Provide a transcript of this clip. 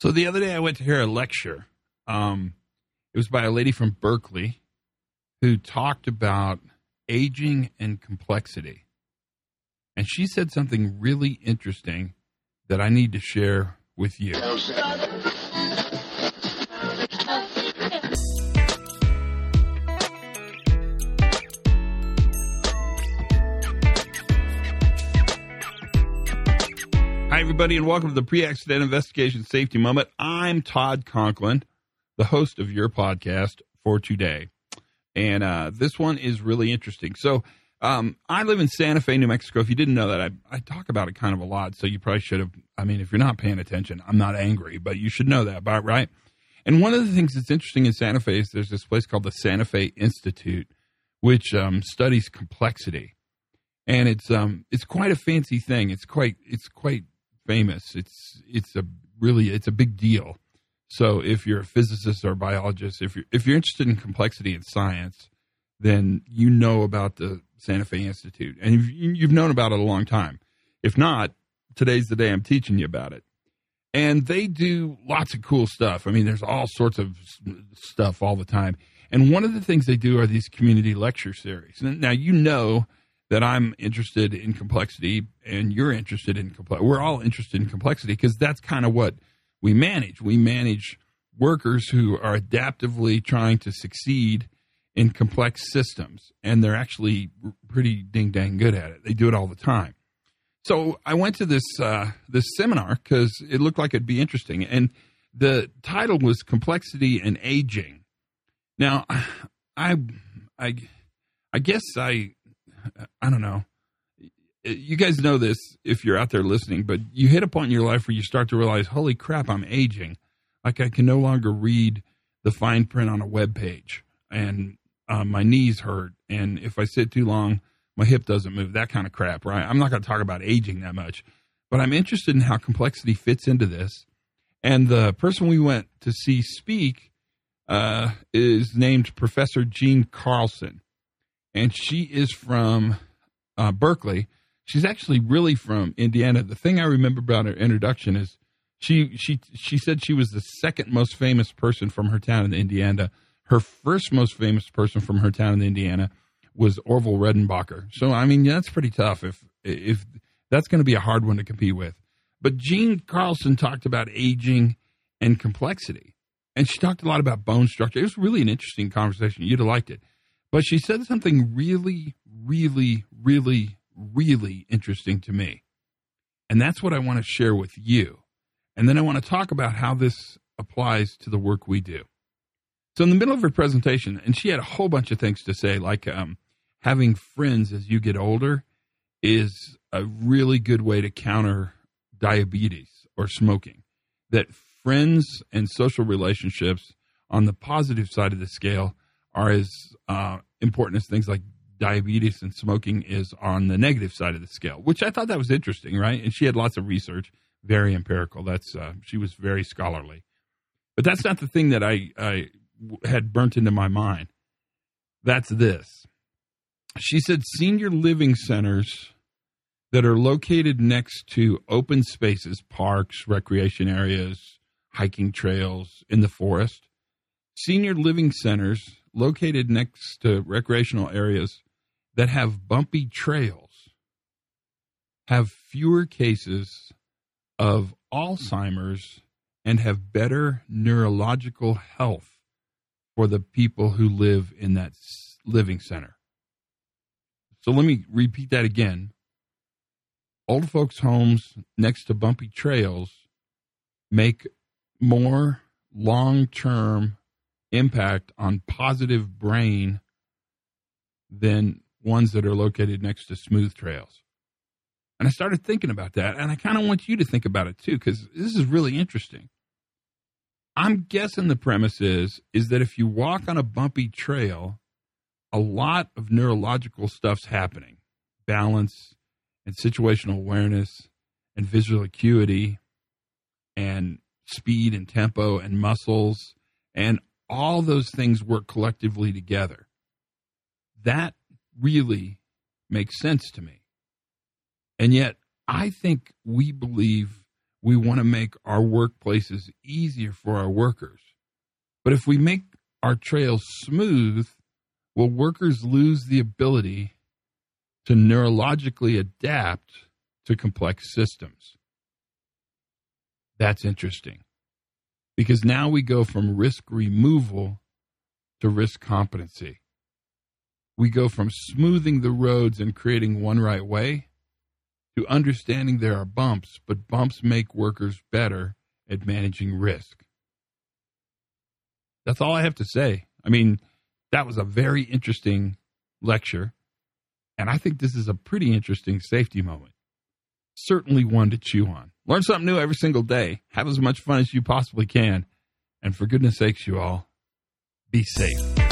So the other day I went to hear a lecture. Um, it was by a lady from Berkeley who talked about aging and complexity. And she said something really interesting that I need to share with you. Hi, everybody, and welcome to the Pre Accident Investigation Safety Moment. I'm Todd Conklin, the host of your podcast for today. And uh, this one is really interesting. So, um, I live in Santa Fe, New Mexico. If you didn't know that, I, I talk about it kind of a lot. So, you probably should have. I mean, if you're not paying attention, I'm not angry, but you should know that, about right? And one of the things that's interesting in Santa Fe is there's this place called the Santa Fe Institute, which um, studies complexity and it's um it's quite a fancy thing. It's quite it's quite famous. It's it's a really it's a big deal. So if you're a physicist or a biologist, if you're if you're interested in complexity in science, then you know about the Santa Fe Institute, and you've, you've known about it a long time. If not, today's the day I'm teaching you about it. And they do lots of cool stuff. I mean, there's all sorts of stuff all the time. And one of the things they do are these community lecture series. Now, you know that I'm interested in complexity and you're interested in complexity. We're all interested in complexity because that's kind of what we manage. We manage workers who are adaptively trying to succeed in complex systems, and they're actually pretty ding dang good at it. They do it all the time. So I went to this uh, this seminar because it looked like it'd be interesting, and the title was "Complexity and Aging." Now, I I I guess I I don't know. You guys know this if you're out there listening, but you hit a point in your life where you start to realize, holy crap, I'm aging. Like I can no longer read the fine print on a web page, and uh, my knees hurt, and if I sit too long, my hip doesn't move. That kind of crap, right? I'm not going to talk about aging that much, but I'm interested in how complexity fits into this. And the person we went to see speak uh, is named Professor Jean Carlson and she is from uh, Berkeley. She's actually really from Indiana. The thing I remember about her introduction is she she she said she was the second most famous person from her town in Indiana. Her first most famous person from her town in Indiana was Orville Redenbacher. So I mean, that's pretty tough. If if that's going to be a hard one to compete with. But Jean Carlson talked about aging and complexity, and she talked a lot about bone structure. It was really an interesting conversation. You'd have liked it. But she said something really, really, really, really interesting to me. And that's what I want to share with you. And then I want to talk about how this applies to the work we do. So, in the middle of her presentation, and she had a whole bunch of things to say, like um, having friends as you get older is a really good way to counter diabetes or smoking. That friends and social relationships on the positive side of the scale are as uh, important as things like diabetes and smoking is on the negative side of the scale, which I thought that was interesting, right? And she had lots of research, very empirical. That's uh, she was very scholarly, but that's not the thing that I, I had burnt into my mind. That's this. She said senior living centers that are located next to open spaces, parks, recreation areas, hiking trails in the forest. Senior living centers located next to recreational areas that have bumpy trails have fewer cases of Alzheimer's and have better neurological health for the people who live in that living center. So let me repeat that again. Old folks' homes next to bumpy trails make more long term impact on positive brain than ones that are located next to smooth trails. And I started thinking about that, and I kind of want you to think about it too, because this is really interesting. I'm guessing the premise is is that if you walk on a bumpy trail, a lot of neurological stuff's happening. Balance and situational awareness and visual acuity and speed and tempo and muscles and all those things work collectively together. That really makes sense to me. And yet, I think we believe we want to make our workplaces easier for our workers. But if we make our trails smooth, will workers lose the ability to neurologically adapt to complex systems? That's interesting because now we go from risk removal to risk competency. We go from smoothing the roads and creating one right way to understanding there are bumps, but bumps make workers better at managing risk. That's all I have to say. I mean, that was a very interesting lecture, and I think this is a pretty interesting safety moment. Certainly one to chew on. Learn something new every single day. Have as much fun as you possibly can. And for goodness sakes, you all, be safe.